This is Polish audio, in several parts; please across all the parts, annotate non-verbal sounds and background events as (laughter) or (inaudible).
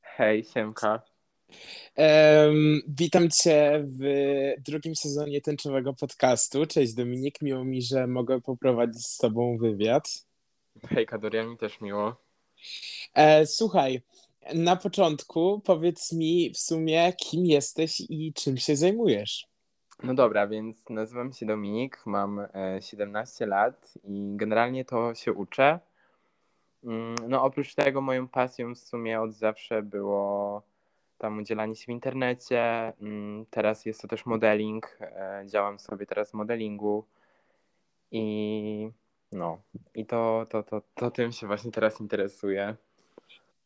Hej, Siemka. Um, witam Cię w drugim sezonie tęczowego podcastu. Cześć Dominik, miło mi, że mogę poprowadzić z Tobą wywiad. Hej, Kadoria, mi też miło. E, słuchaj, na początku powiedz mi w sumie, kim jesteś i czym się zajmujesz. No dobra, więc nazywam się Dominik, mam e, 17 lat i generalnie to się uczę. Mm, No oprócz tego moją pasją w sumie od zawsze było tam udzielanie się w internecie. Mm, Teraz jest to też modeling. e, Działam sobie teraz w modelingu i no i to, to, to, to tym się właśnie teraz interesuję.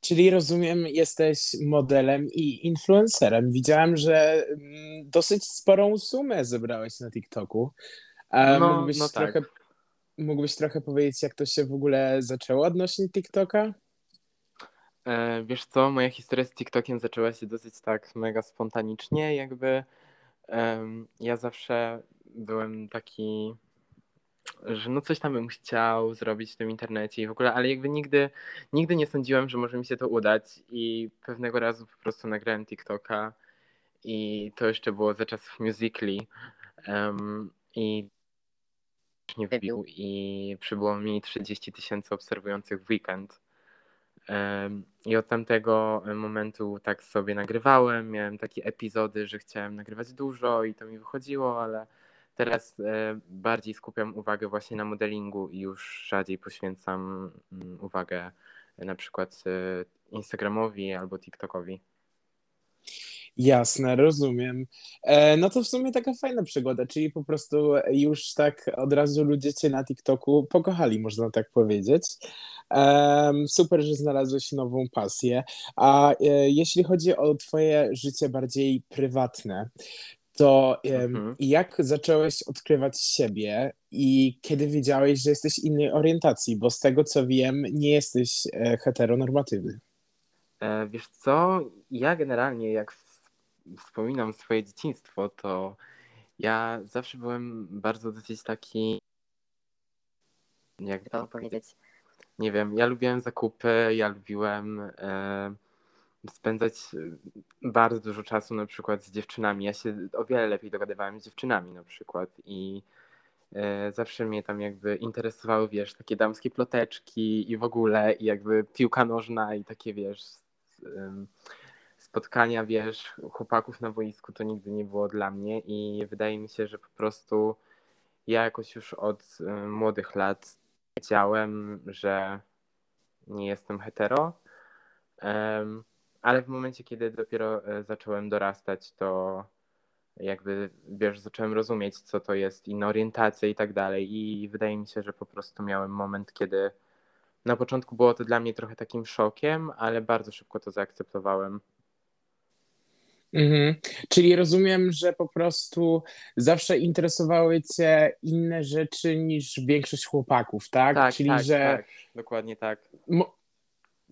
Czyli rozumiem, jesteś modelem i influencerem. Widziałem, że mm, dosyć sporą sumę zebrałeś na TikToku. E, No, mógłbyś, no tak. Mógłbyś trochę powiedzieć, jak to się w ogóle zaczęło odnośnie TikToka? E, Wiesz co, moja historia z TikTokiem zaczęła się dosyć tak mega spontanicznie, jakby ja zawsze byłem taki, że no coś tam bym chciał zrobić w tym internecie i w ogóle, ale jakby nigdy, nigdy nie sądziłem, że może mi się to udać i pewnego razu po prostu nagrałem TikToka i to jeszcze było za czasów Musical.ly em, i nie wbił i przybyło mi 30 tysięcy obserwujących w weekend. I od tamtego momentu tak sobie nagrywałem. Miałem takie epizody, że chciałem nagrywać dużo i to mi wychodziło, ale teraz e, bardziej skupiam uwagę właśnie na modelingu i już rzadziej poświęcam mm, uwagę e, na przykład e, Instagramowi albo TikTokowi. Jasne, rozumiem. E, no to w sumie taka fajna przygoda, czyli po prostu już tak od razu ludzie cię na TikToku pokochali, można tak powiedzieć. Super, że znalazłeś nową pasję. A e, jeśli chodzi o twoje życie bardziej prywatne, to Mhm. jak zacząłeś odkrywać siebie i kiedy wiedziałeś, że jesteś innej orientacji? Bo z tego co wiem, nie jesteś e, heteronormatywny. Wiesz co, ja generalnie jak wspominam swoje dzieciństwo, to ja zawsze byłem bardzo dosyć taki, jak to powiedzieć, nie wiem, ja lubiłem zakupy, ja lubiłem e, spędzać e, bardzo dużo czasu na przykład z dziewczynami. Ja się o wiele lepiej dogadywałem z dziewczynami na przykład i e, zawsze mnie tam jakby interesowały, wiesz, takie damskie ploteczki i w ogóle i jakby piłka nożna i takie, wiesz, em, spotkania, wiesz, chłopaków na boisku to nigdy nie było dla mnie i wydaje mi się, że po prostu ja jakoś już od e, młodych lat wiedziałem, że nie jestem hetero, ale w momencie, kiedy dopiero e, zacząłem dorastać, to jakby, wiesz, zacząłem rozumieć, co to jest inna orientacja i tak dalej i wydaje mi się, że po prostu miałem moment, kiedy na początku było to dla mnie trochę takim szokiem, ale bardzo szybko to zaakceptowałem. Mhm. Czyli rozumiem, że po prostu zawsze interesowały cię inne rzeczy niż większość chłopaków, tak? Tak, czyli, tak, że, tak, dokładnie tak. mo-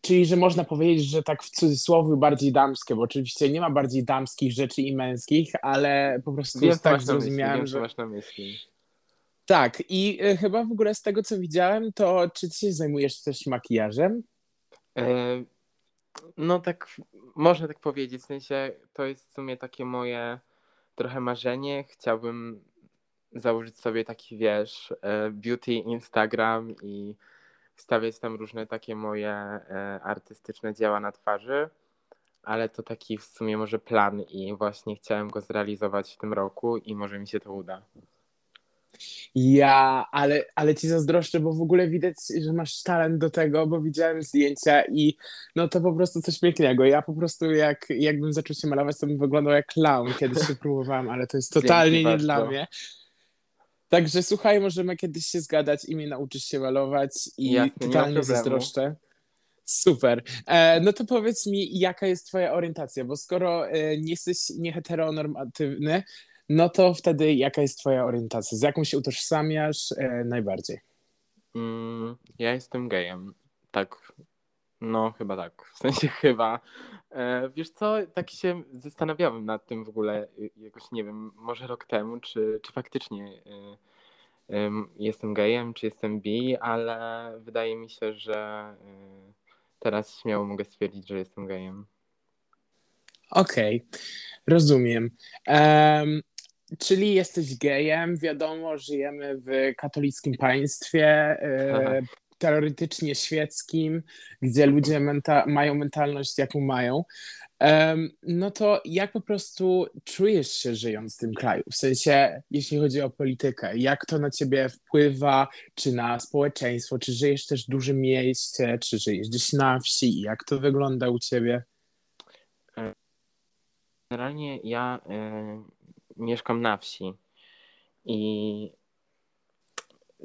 czyli, że można powiedzieć, że tak w cudzysłowie bardziej damskie, bo oczywiście nie ma bardziej damskich rzeczy i męskich, ale po prostu Wiem, co tak myśli, zrozumiałem, wiem, że masz na myśli. tak. I y, chyba w ogóle z tego, co widziałem, to czy ty się zajmujesz też makijażem? E, No tak, można tak powiedzieć, w sensie to jest w sumie takie moje trochę marzenie. Chciałbym założyć sobie taki, wiesz, e, beauty Instagram i wstawiać tam różne takie moje e, artystyczne dzieła na twarzy, ale to taki w sumie może plan i właśnie chciałem go zrealizować w tym roku i może mi się to uda. Ja, ale, ale ci zazdroszczę, bo w ogóle widać, że masz talent do tego, bo widziałem zdjęcia i no to po prostu coś pięknego. Ja po prostu jak, jakbym zaczął się malować, to bym wyglądał jak clown. Kiedyś się (laughs) próbowałem, ale to jest totalnie Dzięki nie bardzo. dla mnie. Także słuchaj, możemy kiedyś się zgadać i mnie nauczysz się malować i ma totalnie zazdroszczę. Super. E, no to powiedz mi, jaka jest twoja orientacja, bo skoro e, nie jesteś nieheteronormatywny, no to wtedy jaka jest twoja orientacja? Z jaką się utożsamiasz e, najbardziej? Mm, ja jestem gejem. Tak. No, chyba tak. W sensie (laughs) chyba. E, wiesz co, tak się zastanawiałem nad tym w ogóle y, jakoś, nie wiem, może rok temu, czy, czy faktycznie y, jestem gejem, czy jestem bi, ale wydaje mi się, że y, teraz śmiało mogę stwierdzić, że jestem gejem. Okej, okay. rozumiem. Um, czyli jesteś gejem, wiadomo, żyjemy w katolickim państwie, e, teoretycznie świeckim, gdzie ludzie menta mają mentalność, jaką mają. Um, no to jak po prostu czujesz się żyjąc w tym kraju? W sensie, jeśli chodzi o politykę, jak to na ciebie wpływa, czy na społeczeństwo, czy żyjesz też w dużym mieście, czy żyjesz gdzieś na wsi, jak to wygląda u ciebie? Generalnie ja y, mieszkam na wsi i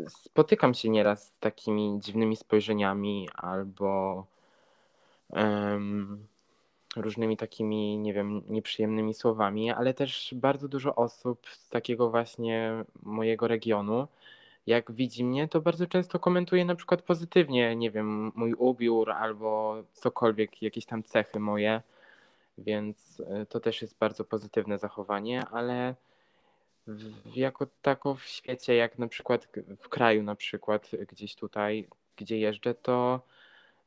spotykam się nieraz z takimi dziwnymi spojrzeniami albo różnymi takimi, nie wiem, nieprzyjemnymi słowami, ale też bardzo dużo osób z takiego właśnie mojego regionu, jak widzi mnie, to bardzo często komentuje na przykład pozytywnie, nie wiem, mój ubiór albo cokolwiek, jakieś tam cechy moje, więc e, to też jest bardzo pozytywne zachowanie, ale w, jako tako w świecie, jak na przykład w kraju na przykład gdzieś tutaj, gdzie jeżdżę, to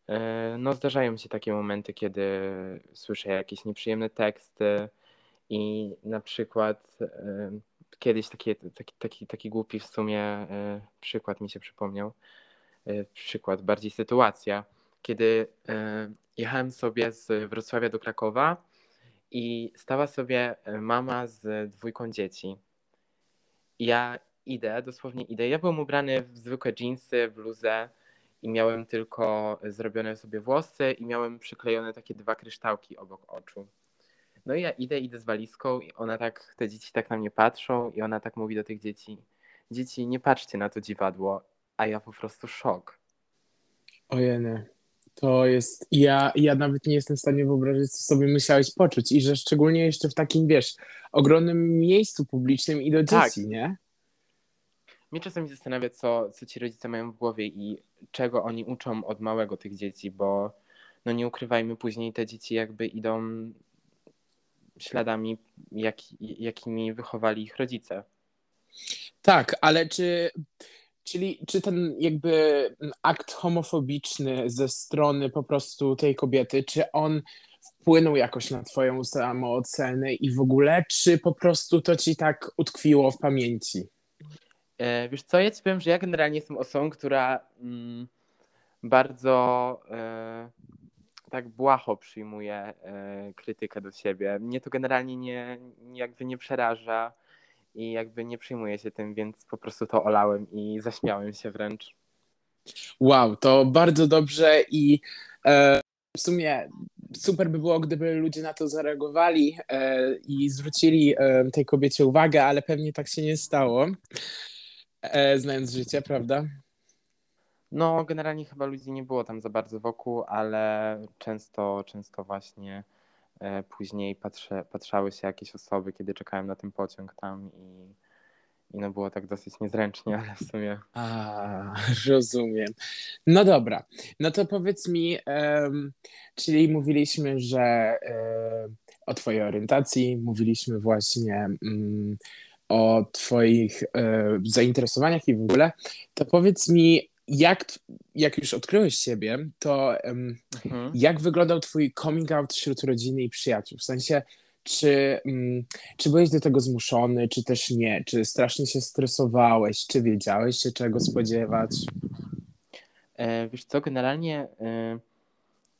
E, no, zdarzają się takie momenty, kiedy słyszę jakieś nieprzyjemne teksty i na przykład e, kiedyś taki, taki, taki, taki głupi w sumie e, przykład mi się przypomniał. Przykład, bardziej sytuacja, kiedy jechałem sobie z Wrocławia do Krakowa i stała sobie mama z dwójką dzieci. Ja idę, dosłownie idę. Ja byłem ubrany w zwykłe jeansy, bluzę i miałem tylko zrobione sobie włosy i miałem przyklejone takie dwa kryształki obok oczu. No i ja idę, idę z walizką i ona tak, te dzieci tak na mnie patrzą i ona tak mówi do tych dzieci, dzieci nie patrzcie na to dziwadło, a ja po prostu szok. Ojeny, to jest, ja, ja nawet nie jestem w stanie wyobrazić, co sobie musiałeś poczuć i że szczególnie jeszcze w takim, wiesz, ogromnym miejscu publicznym i do tak. dzieci, nie? Mnie czasami zastanawia, co, co ci rodzice mają w głowie i czego oni uczą od małego tych dzieci, bo no nie ukrywajmy, później te dzieci jakby idą śladami, jak, jakimi wychowali ich rodzice. Tak, ale czy, czyli, czy ten jakby akt homofobiczny ze strony po prostu tej kobiety, czy on wpłynął jakoś na twoją samoocenę i w ogóle, czy po prostu to ci tak utkwiło w pamięci? E, wiesz co, ja ci powiem, że ja generalnie jestem osobą, która mm, bardzo e, tak błaho przyjmuje e, krytykę do siebie. Mnie to generalnie nie, jakby nie przeraża i jakby nie przyjmuję się tym, więc po prostu to olałem i zaśmiałem się wręcz. Wow, to bardzo dobrze i e, w sumie super by było, gdyby ludzie na to zareagowali e, i zwrócili e, tej kobiecie uwagę, ale pewnie tak się nie stało e, znając życie, prawda? No, generalnie chyba ludzi nie było tam za bardzo wokół, ale często, często właśnie później patrzę, patrzały się jakieś osoby, kiedy czekałem na ten pociąg tam i, i no było tak dosyć niezręcznie, (laughs) ale w sumie. A, rozumiem. No dobra, no to powiedz mi, um, czyli mówiliśmy, że um, o Twojej orientacji, mówiliśmy właśnie um, o Twoich e, zainteresowaniach i w ogóle, to powiedz mi, jak, jak już odkryłeś siebie, to mhm. jak wyglądał Twój coming out wśród rodziny i przyjaciół? W sensie, czy, um, czy byłeś do tego zmuszony, czy też nie? Czy strasznie się stresowałeś? Czy wiedziałeś się czego spodziewać? E, wiesz co, generalnie e,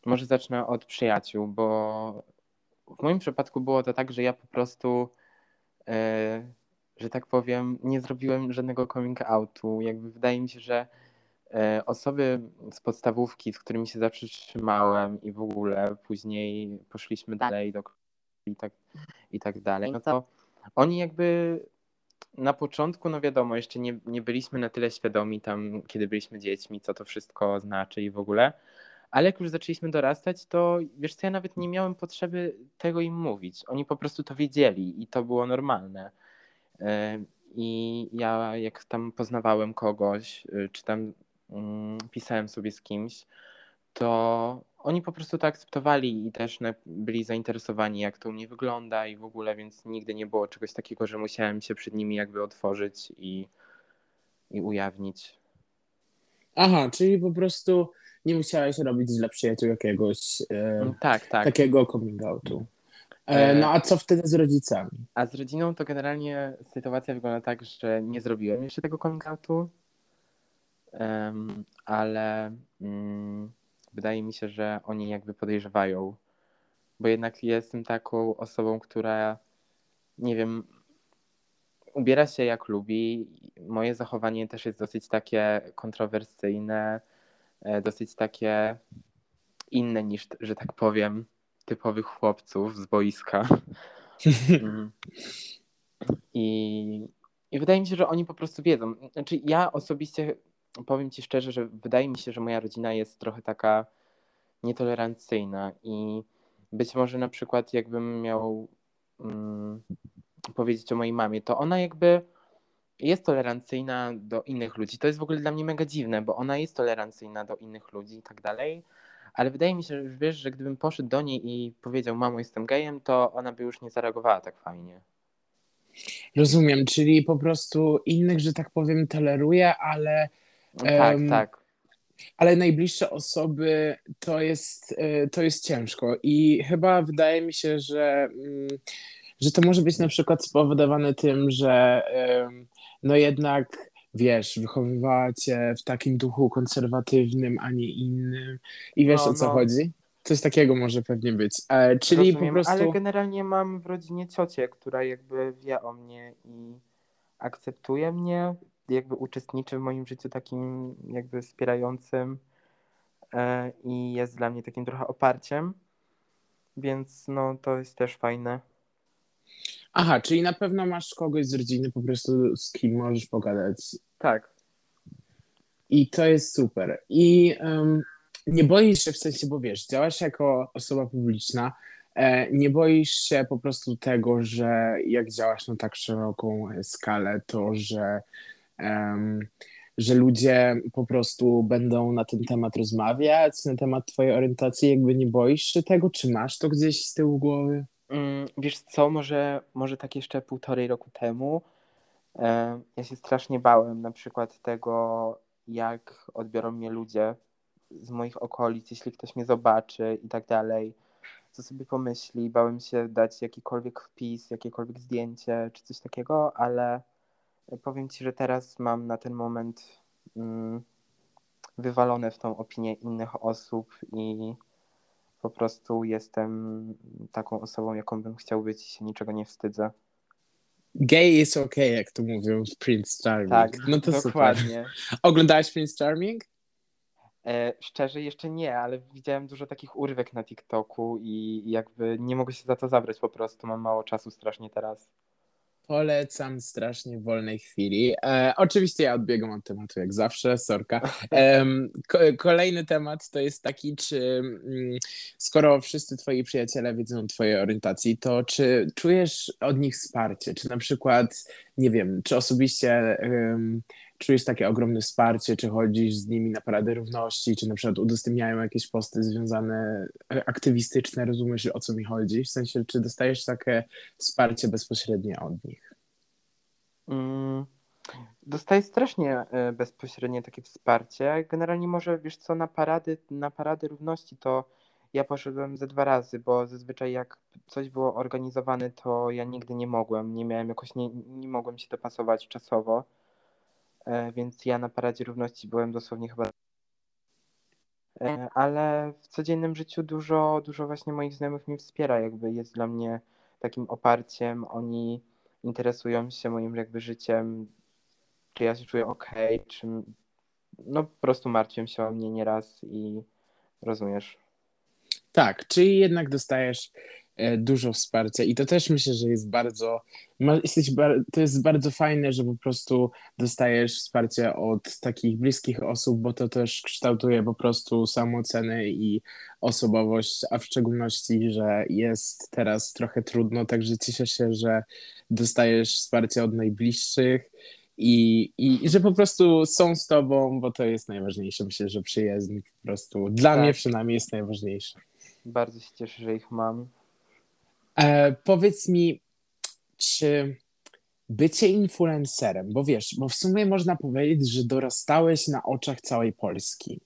może zacznę od przyjaciół, bo w moim przypadku było to tak, że ja po prostu e, że tak powiem, nie zrobiłem żadnego coming outu. Jakby wydaje mi się, że osoby z podstawówki, z którymi się zawsze trzymałem i w ogóle później poszliśmy dalej do i tak, i tak dalej, no to oni jakby na początku, no wiadomo, jeszcze nie, nie byliśmy na tyle świadomi tam, kiedy byliśmy dziećmi, co to wszystko znaczy i w ogóle, ale jak już zaczęliśmy dorastać, to wiesz co, ja nawet nie miałem potrzeby tego im mówić. Oni po prostu to wiedzieli i to było normalne. E, I ja jak tam poznawałem kogoś, y, czy tam pisałem sobie z kimś, to oni po prostu to akceptowali i też byli zainteresowani, jak to u mnie wygląda i w ogóle, więc nigdy nie było czegoś takiego, że musiałem się przed nimi jakby otworzyć i, i ujawnić. Aha, czyli po prostu nie musiałeś robić dla przyjaciół jakiegoś e, Tak, tak. takiego coming outu. E, E, no a co wtedy z rodzicami? A z rodziną to generalnie sytuacja wygląda tak, że nie zrobiłem jeszcze tego coming outu, ale mm, wydaje mi się, że oni jakby podejrzewają, bo jednak jestem taką osobą, która nie wiem, ubiera się jak lubi. Moje zachowanie też jest dosyć takie kontrowersyjne, e, dosyć takie inne niż, że tak powiem, typowych chłopców z boiska. (laughs) Mm. I, I wydaje mi się, że oni po prostu wiedzą. Znaczy, ja osobiście powiem ci szczerze, że wydaje mi się, że moja rodzina jest trochę taka nietolerancyjna i być może na przykład jakbym miał mm, powiedzieć o mojej mamie, to ona jakby jest tolerancyjna do innych ludzi. To jest w ogóle dla mnie mega dziwne, bo ona jest tolerancyjna do innych ludzi i tak dalej, ale wydaje mi się, że wiesz, że gdybym poszedł do niej i powiedział, mamo, jestem gejem, to ona by już nie zareagowała tak fajnie. Rozumiem, czyli po prostu innych, że tak powiem, toleruje, ale, tak, Em, tak. ale najbliższe osoby to jest, e, to jest ciężko. I chyba wydaje mi się, że, mm, że to może być na przykład spowodowane tym, że no jednak wiesz, wychowywała cię w takim duchu konserwatywnym, a nie innym. I wiesz No, o co no. chodzi? Coś takiego może pewnie być. E, czyli Rozumiem, po prostu. ale generalnie mam w rodzinie ciocię, która jakby wie o mnie i akceptuje mnie, jakby uczestniczy w moim życiu takim jakby wspierającym e, i jest dla mnie takim trochę oparciem, więc no to jest też fajne. Aha, czyli na pewno masz kogoś z rodziny po prostu z kim możesz pogadać. Tak. I to jest super. I em, nie boisz się w sensie, bo wiesz, działasz jako osoba publiczna, e, nie boisz się po prostu tego, że jak działasz na tak szeroką skalę, to że, że ludzie po prostu będą na ten temat rozmawiać, na temat twojej orientacji, jakby nie boisz się tego, czy masz to gdzieś z tyłu głowy? Mm, Wiesz co, może, może tak jeszcze półtorej roku temu ja się strasznie bałem na przykład tego, jak odbiorą mnie ludzie z moich okolic, jeśli ktoś mnie zobaczy i tak dalej, co sobie pomyśli. Bałem się dać jakikolwiek wpis, jakiekolwiek zdjęcie czy coś takiego, ale powiem Ci, że teraz mam na ten moment mm, wywalone w tą opinię innych osób i po prostu jestem taką osobą, jaką bym chciał być i się niczego nie wstydzę. Gay is okay, jak to mówią w Prince Charming. Tak, no to super. dokładnie. (laughs) Oglądałeś Prince Charming? E, szczerze jeszcze nie, ale widziałem dużo takich urywek na TikToku i jakby nie mogę się za to zabrać po prostu. Mam mało czasu strasznie teraz. Polecam strasznie w wolnej chwili. E, oczywiście ja odbiegam od tematu jak zawsze, sorka. (laughs) Ko- kolejny temat to jest taki, czy mm, skoro wszyscy twoi przyjaciele wiedzą o twojej orientacji, to czy czujesz od nich wsparcie? Czy na przykład, nie wiem, czy osobiście czujesz takie ogromne wsparcie, czy chodzisz z nimi na Paradę Równości, czy na przykład udostępniają jakieś posty związane, e, aktywistyczne, rozumiesz o co mi chodzi? W sensie, czy dostajesz takie wsparcie bezpośrednie od nich? Mm, Dostaję strasznie e, bezpośrednie takie wsparcie. Generalnie może, wiesz co, na parady, na parady równości to ja poszedłem ze dwa razy, bo zazwyczaj jak coś było organizowane, to ja nigdy nie mogłem, nie miałem jakoś, nie, nie mogłem się dopasować czasowo, więc ja na paradzie równości byłem dosłownie chyba E, ale w codziennym życiu dużo, dużo właśnie moich znajomych mnie wspiera, jakby jest dla mnie takim oparciem, oni interesują się moim jakby życiem, czy ja się czuję ok, czy no po prostu martwią się o mnie nieraz i rozumiesz. Tak, czyli jednak dostajesz e, dużo wsparcia i to też myślę, że jest bardzo, jesteś to jest bardzo fajne, że po prostu dostajesz wsparcie od takich bliskich osób, bo to też kształtuje po prostu samoocenę i osobowość, a w szczególności, że jest teraz trochę trudno, także cieszę się, że dostajesz wsparcie od najbliższych i, i, i że po prostu są z tobą, bo to jest najważniejsze. Myślę, że przyjaźń po prostu dla Tak. mnie przynajmniej jest najważniejsza. Bardzo się cieszę, że ich mam. E, powiedz mi, czy bycie influencerem, bo wiesz, bo w sumie można powiedzieć, że dorastałeś na oczach całej Polski.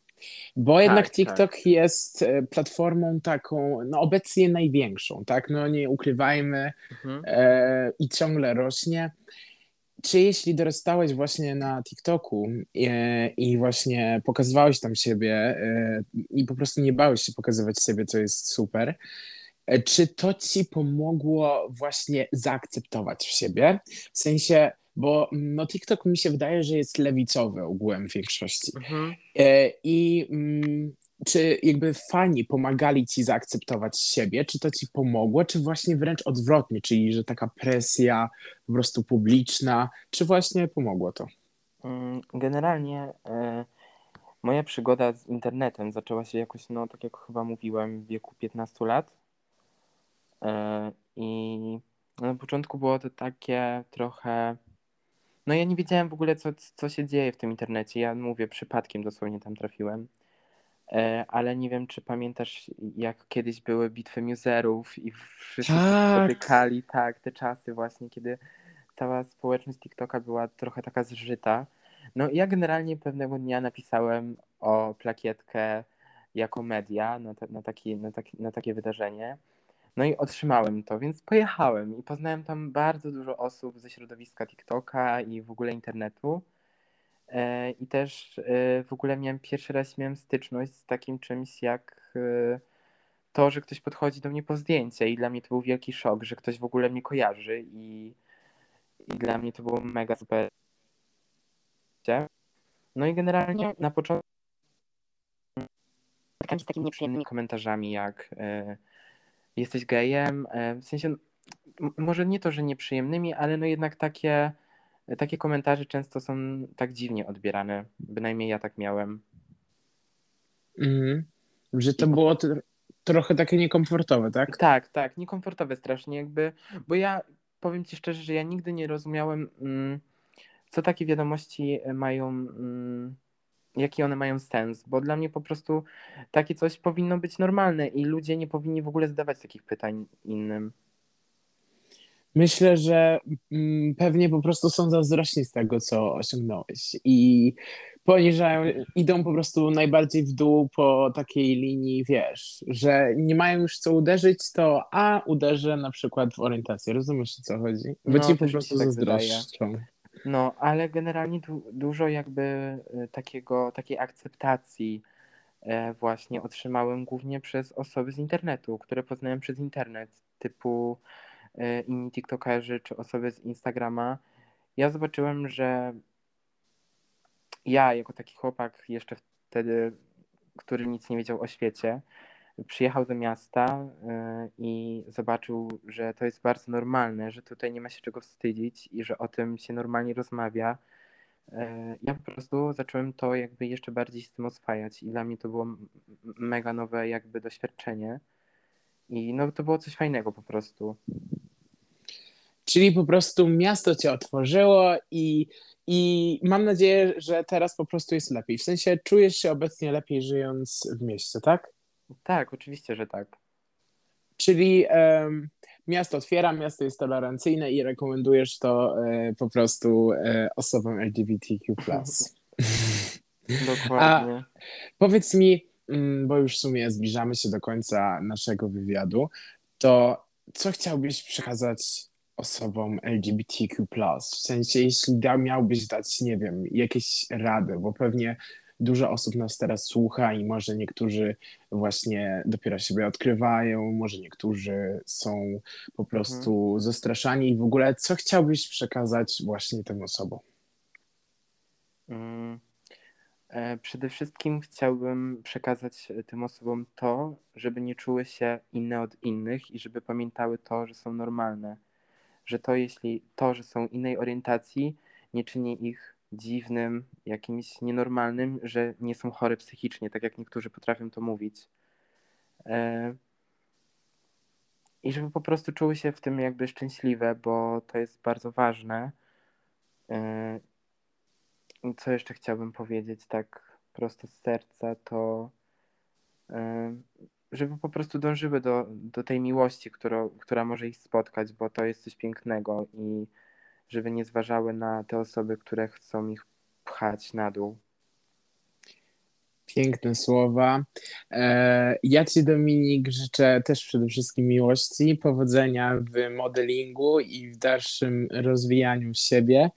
Bo jednak tak, TikTok tak. jest e, platformą taką, no obecnie największą, tak? No nie ukrywajmy mhm. e, i ciągle rośnie. Czy jeśli dorastałeś właśnie na TikToku i, e, i właśnie pokazywałeś tam siebie e, i po prostu nie bałeś się pokazywać siebie, co jest super, czy to ci pomogło właśnie zaakceptować w siebie? W sensie, bo mm, no TikTok mi się wydaje, że jest lewicowy ogółem w większości. Mhm. I mm, czy jakby fani pomagali ci zaakceptować siebie, czy to ci pomogło, czy właśnie wręcz odwrotnie, czyli że taka presja po prostu publiczna, czy właśnie pomogło to? Mm, generalnie e, moja przygoda z internetem zaczęła się jakoś, no tak jak chyba mówiłem, w wieku 15 lat. E, I na początku było to takie trochę. No ja nie wiedziałem w ogóle, co, co się dzieje w tym internecie. Ja mówię, przypadkiem dosłownie tam trafiłem. E, ale nie wiem, czy pamiętasz, jak kiedyś były bitwy muserów i wszyscy tak. spotykali, tak, te czasy właśnie, kiedy cała społeczność TikToka była trochę taka zżyta. No ja generalnie pewnego dnia napisałem o plakietkę jako media na, na, taki, na, taki, na takie wydarzenie. No i otrzymałem to, więc pojechałem i poznałem tam bardzo dużo osób ze środowiska TikToka i w ogóle internetu. E, I też e, w ogóle miałem pierwszy raz miałem styczność z takim czymś jak e, to, że ktoś podchodzi do mnie po zdjęcie i dla mnie to był wielki szok, że ktoś w ogóle mnie kojarzy i, i dla mnie to było mega super. No i generalnie na początku z takimi nieprzyjemnymi komentarzami jak jesteś gejem, w sensie może nie to, że nieprzyjemnymi, ale no jednak takie takie komentarze często są tak dziwnie odbierane. Bynajmniej ja tak miałem. Mhm. Że to było trochę takie niekomfortowe, tak? Tak, tak, niekomfortowe strasznie jakby, bo ja powiem ci szczerze, że ja nigdy nie rozumiałem, mm, co takie wiadomości mają, mm, jaki one mają sens, bo dla mnie po prostu takie coś powinno być normalne i ludzie nie powinni w ogóle zadawać takich pytań innym. Myślę, że mm, pewnie po prostu są zazdrośni z tego, co osiągnąłeś i poniżają, idą po prostu najbardziej w dół po takiej linii, wiesz, że nie mają już co uderzyć, to a uderzę na przykład w orientację. Rozumiesz, o co chodzi? Bo no, ci po prostu tak zazdroszczą. No, ale generalnie du dużo jakby y, takiego, takiej akceptacji e, właśnie otrzymałem głównie przez osoby z internetu, które poznałem przez internet, typu E, inni TikTokerzy czy osoby z Instagrama, ja zobaczyłem, że ja jako taki chłopak jeszcze wtedy, który nic nie wiedział o świecie, przyjechał do miasta e, i zobaczył, że to jest bardzo normalne, że tutaj nie ma się czego wstydzić i że o tym się normalnie rozmawia. E, ja po prostu zacząłem to jakby jeszcze bardziej z tym oswajać i dla mnie to było mega nowe jakby doświadczenie. I no to było coś fajnego po prostu. Czyli po prostu miasto cię otworzyło i, i mam nadzieję, że teraz po prostu jest lepiej. W sensie czujesz się obecnie lepiej żyjąc w mieście, tak? Tak, oczywiście, że tak. Czyli um, miasto otwiera, miasto jest tolerancyjne i rekomendujesz to e, po prostu e, osobom LGBTQ. (laughs) Dokładnie. A powiedz mi, mm, bo już w sumie zbliżamy się do końca naszego wywiadu, to co chciałbyś przekazać osobom LGBTQ+. W sensie, jeśli da, miałbyś dać, nie wiem, jakieś rady, bo pewnie dużo osób nas teraz słucha i może niektórzy właśnie dopiero siebie odkrywają, może niektórzy są po prostu mhm. zastraszani i w ogóle co chciałbyś przekazać właśnie tym osobom? Mm. E, przede wszystkim chciałbym przekazać tym osobom to, żeby nie czuły się inne od innych i żeby pamiętały to, że są normalne że to jeśli to, że są innej orientacji, nie czyni ich dziwnym, jakimś nienormalnym, że nie są chore psychicznie, tak jak niektórzy potrafią to mówić. E, I żeby po prostu czuły się w tym jakby szczęśliwe, bo to jest bardzo ważne. E, co jeszcze chciałbym powiedzieć tak prosto z serca, to e, żeby po prostu dążyły do, do tej miłości, która, która może ich spotkać, bo to jest coś pięknego i żeby nie zważały na te osoby, które chcą ich pchać na dół. Piękne słowa. E, ja Ci, Dominik, życzę też przede wszystkim miłości, powodzenia w modelingu i w dalszym rozwijaniu siebie.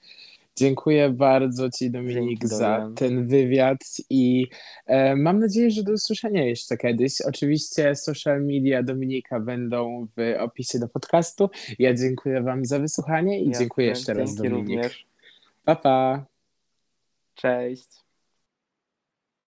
Dziękuję bardzo Ci, Dominik, Dzięki, za Dorian. ten wywiad i e, mam nadzieję, że do usłyszenia jeszcze kiedyś. Oczywiście social media Dominika będą w opisie do podcastu. Ja dziękuję Wam za wysłuchanie i Jasne, dziękuję jeszcze raz, dzięki Dominik. również. Pa, pa. Cześć.